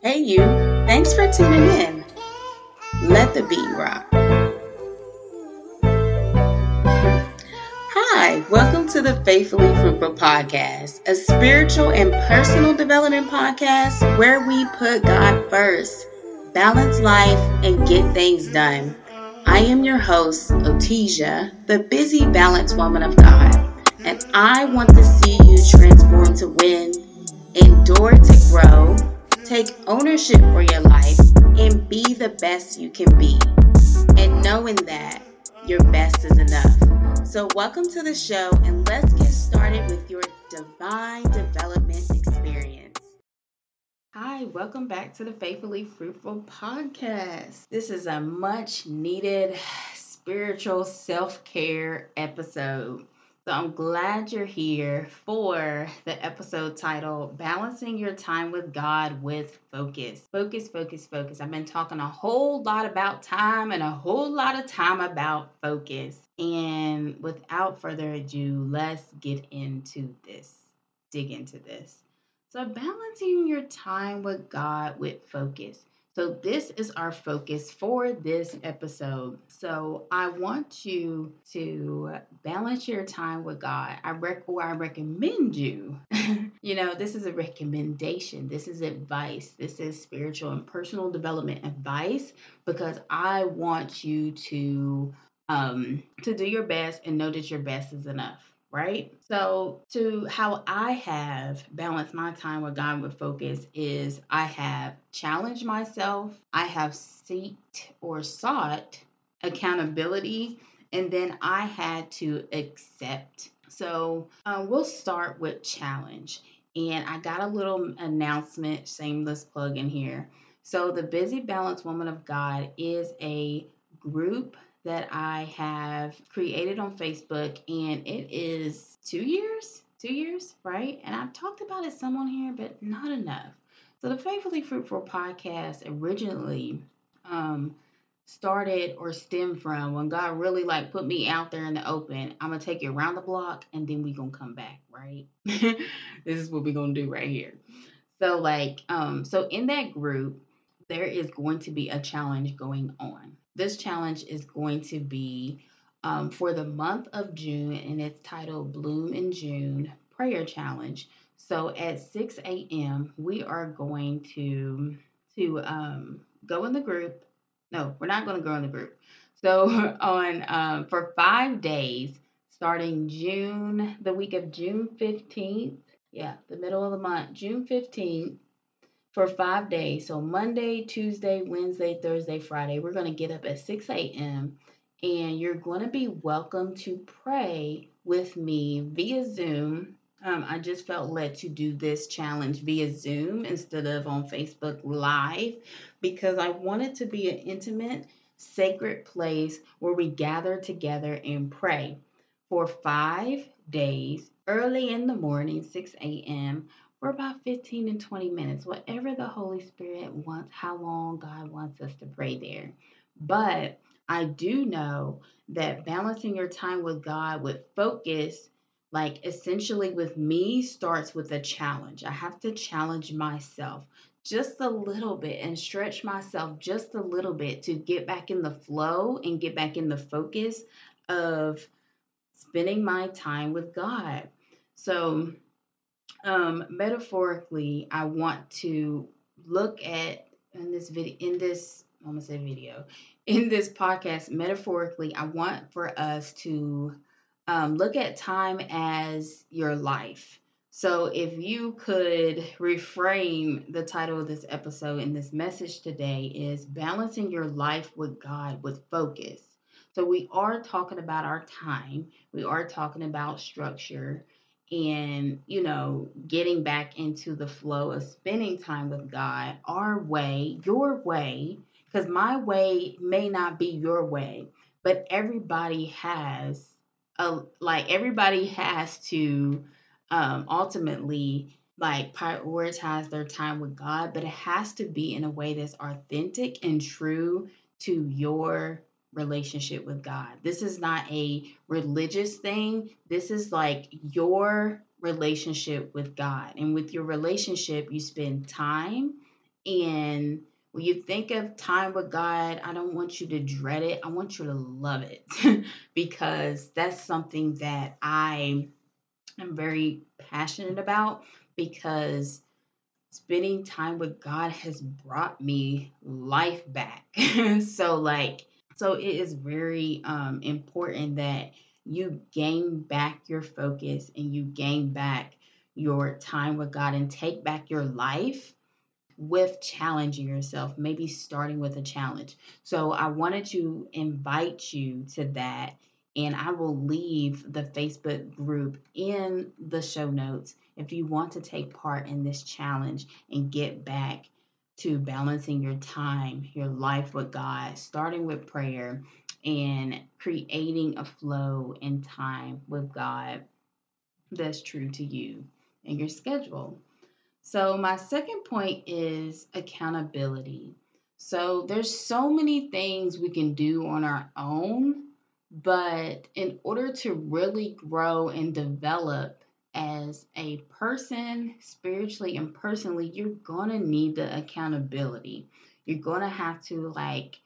Hey, you. Thanks for tuning in. Let the beat rock. Hi, welcome to the Faithfully Fruitful Podcast, a spiritual and personal development podcast where we put God first, balance life, and get things done. I am your host, Otesia, the busy, balanced woman of God, and I want to see you transform to win, endure to grow, take ownership for your life, and be the best you can be. And knowing that your best is enough. So, welcome to the show, and let's get started with your divine development experience. Hi, welcome back to the Faithfully Fruitful podcast. This is a much needed spiritual self care episode. So I'm glad you're here for the episode titled Balancing Your Time with God with Focus. Focus, focus, focus. I've been talking a whole lot about time and a whole lot of time about focus. And without further ado, let's get into this, dig into this. So, balancing your time with God with focus. So, this is our focus for this episode. So, I want you to balance your time with God. I rec- or I recommend you. you know, this is a recommendation. This is advice. This is spiritual and personal development advice because I want you to um to do your best and know that your best is enough right? So, to how I have balanced my time with God with focus is I have challenged myself, I have seeked or sought accountability, and then I had to accept. So, uh, we'll start with challenge. And I got a little announcement, shameless plug in here. So, the Busy Balanced Woman of God is a group that I have created on Facebook, and it is two years, two years, right? And I've talked about it some on here, but not enough. So the Faithfully Fruitful podcast originally um, started or stemmed from when God really like put me out there in the open. I'm gonna take you around the block, and then we gonna come back, right? this is what we gonna do right here. So like, um, so in that group, there is going to be a challenge going on this challenge is going to be um, for the month of June, and it's titled Bloom in June Prayer Challenge. So at 6 a.m., we are going to to um, go in the group. No, we're not going to go in the group. So on um, for five days, starting June, the week of June 15th, yeah, the middle of the month, June 15th for five days. So Monday, Tuesday, Wednesday, Thursday, Friday, we're going to get up at 6 a.m. and you're going to be welcome to pray with me via Zoom. Um, I just felt led to do this challenge via Zoom instead of on Facebook Live because I wanted to be an intimate, sacred place where we gather together and pray for five days, early in the morning, 6 a.m for about 15 and 20 minutes, whatever the Holy Spirit wants, how long God wants us to pray there. But I do know that balancing your time with God with focus, like essentially with me, starts with a challenge. I have to challenge myself just a little bit and stretch myself just a little bit to get back in the flow and get back in the focus of spending my time with God. So, um, metaphorically, I want to look at in this video, in this, I'm gonna say video, in this podcast, metaphorically, I want for us to um, look at time as your life. So, if you could reframe the title of this episode and this message today is balancing your life with God with focus. So, we are talking about our time, we are talking about structure, and you know getting back into the flow of spending time with god our way your way because my way may not be your way but everybody has a like everybody has to um ultimately like prioritize their time with god but it has to be in a way that's authentic and true to your relationship with God. This is not a religious thing. This is like your relationship with God. And with your relationship, you spend time And when you think of time with God, I don't want you to dread it. I want you to love it because that's something that I am very passionate about because spending time with God has brought me life back. so like so it is very um important that you gain back your focus and you gain back your time with God and take back your life with challenging yourself, maybe starting with a challenge. So I wanted to invite you to that. And I will leave the Facebook group in the show notes if you want to take part in this challenge and get back to balancing your time, your life with God, starting with prayer and creating a flow in time with God that's true to you and your schedule. So, my second point is accountability. So, there's so many things we can do on our own, but in order to really grow and develop as a person, spiritually and personally, you're going to need the accountability. You're going to have to like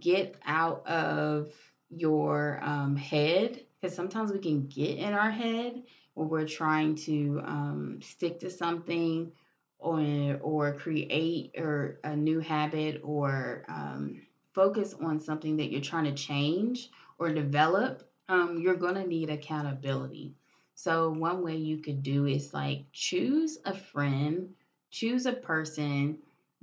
get out of your um, head because sometimes we can get in our head when we're trying to um, stick to something or or create or a new habit or um, focus on something that you're trying to change or develop, um, you're gonna need accountability. So one way you could do is like choose a friend, choose a person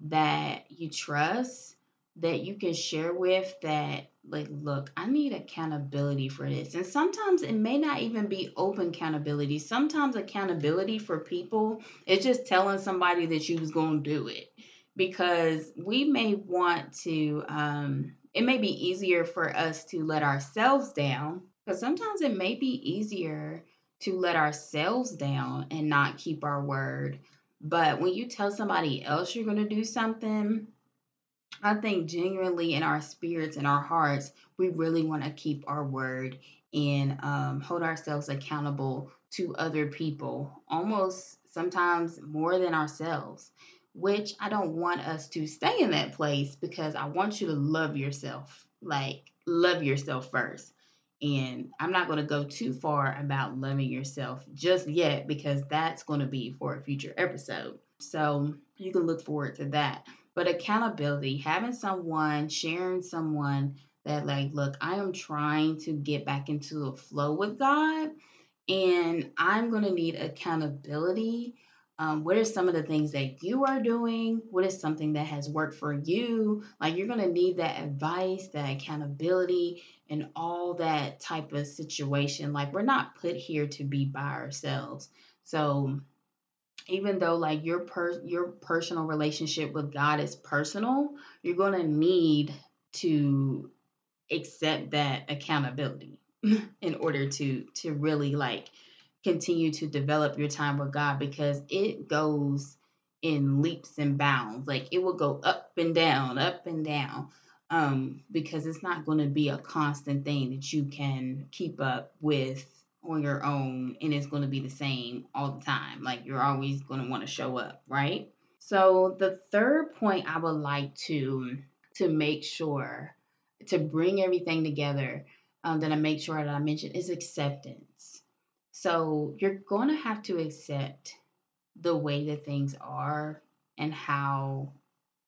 that you trust that you can share with that like look i need accountability for this. And sometimes it may not even be open accountability. Sometimes accountability for people is just telling somebody that you was going to do it because we may want to um it may be easier for us to let ourselves down because sometimes it may be easier to let ourselves down and not keep our word but when you tell somebody else you're going to do something I think genuinely in our spirits and our hearts, we really want to keep our word and um, hold ourselves accountable to other people, almost sometimes more than ourselves, which I don't want us to stay in that place because I want you to love yourself. Like, love yourself first. And I'm not going to go too far about loving yourself just yet because that's going to be for a future episode. So you can look forward to that. But accountability, having someone, sharing someone that, like, look, I am trying to get back into a flow with God and I'm going to need accountability. Um, what are some of the things that you are doing? What is something that has worked for you? Like, you're going to need that advice, that accountability, and all that type of situation. Like, we're not put here to be by ourselves. So, even though like your per your personal relationship with God is personal, you're going to need to accept that accountability in order to to really like continue to develop your time with God because it goes in leaps and bounds. Like it will go up and down, up and down. Um, because it's not going to be a constant thing that you can keep up with on your own and it's going to be the same all the time. Like you're always going to want to show up, right? So the third point I would like to to make sure to bring everything together um, that I make sure that I mentioned is acceptance. So you're going to have to accept the way that things are and how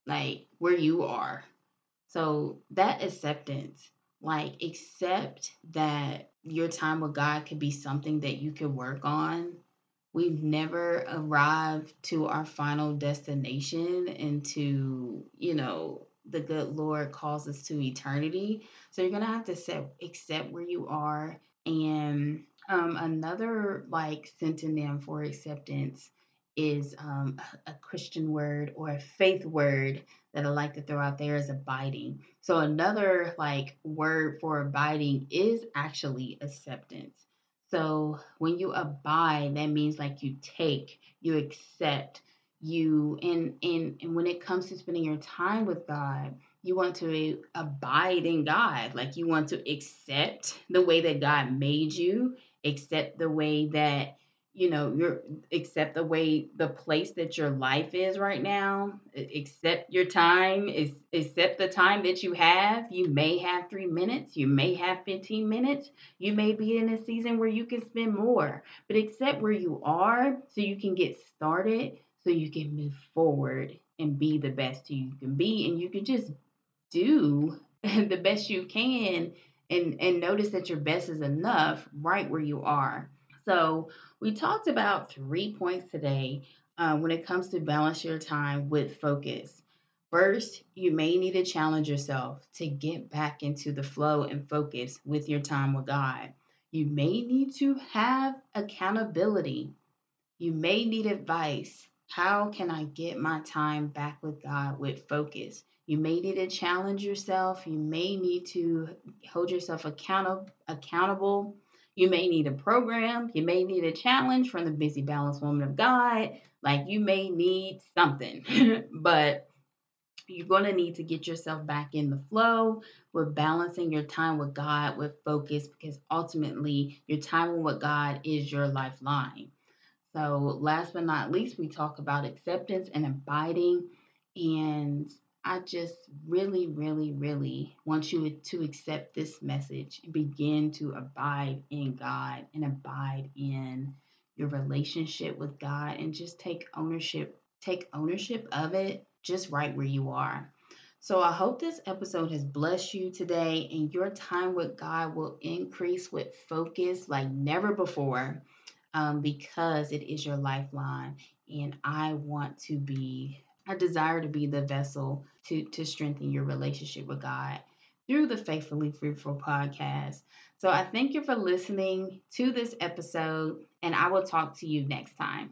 like where you are. So that acceptance like, accept that your time with God could be something that you could work on. We've never arrived to our final destination and to, you know, the good Lord calls us to eternity. So you're gonna have to set, accept where you are. And um, another like synonym for acceptance is um, a Christian word or a faith word that I like to throw out there is abiding. So another like word for abiding is actually acceptance. So when you abide, that means like you take, you accept, you and and and when it comes to spending your time with God, you want to abide in God. Like you want to accept the way that God made you, accept the way that you know, your accept the way the place that your life is right now. Accept your time. Is accept the time that you have. You may have three minutes. You may have 15 minutes. You may be in a season where you can spend more. But accept where you are so you can get started, so you can move forward and be the best you can be. And you can just do the best you can and, and notice that your best is enough right where you are. So we talked about three points today uh, when it comes to balance your time with focus. First, you may need to challenge yourself to get back into the flow and focus with your time with God. You may need to have accountability. You may need advice. How can I get my time back with God with focus? You may need to challenge yourself. You may need to hold yourself account- accountable you may need a program. You may need a challenge from the busy balanced woman of God. Like you may need something, but you're going to need to get yourself back in the flow with balancing your time with God with focus because ultimately your time with God is your lifeline. So, last but not least, we talk about acceptance and abiding. And I just really, really, really want you to accept this message and begin to abide in God and abide in your relationship with God and just take ownership, take ownership of it just right where you are. So I hope this episode has blessed you today and your time with God will increase with focus like never before um, because it is your lifeline. And I want to be I desire to be the vessel to, to strengthen your relationship with God through the Faithfully Fruitful podcast. So I thank you for listening to this episode, and I will talk to you next time.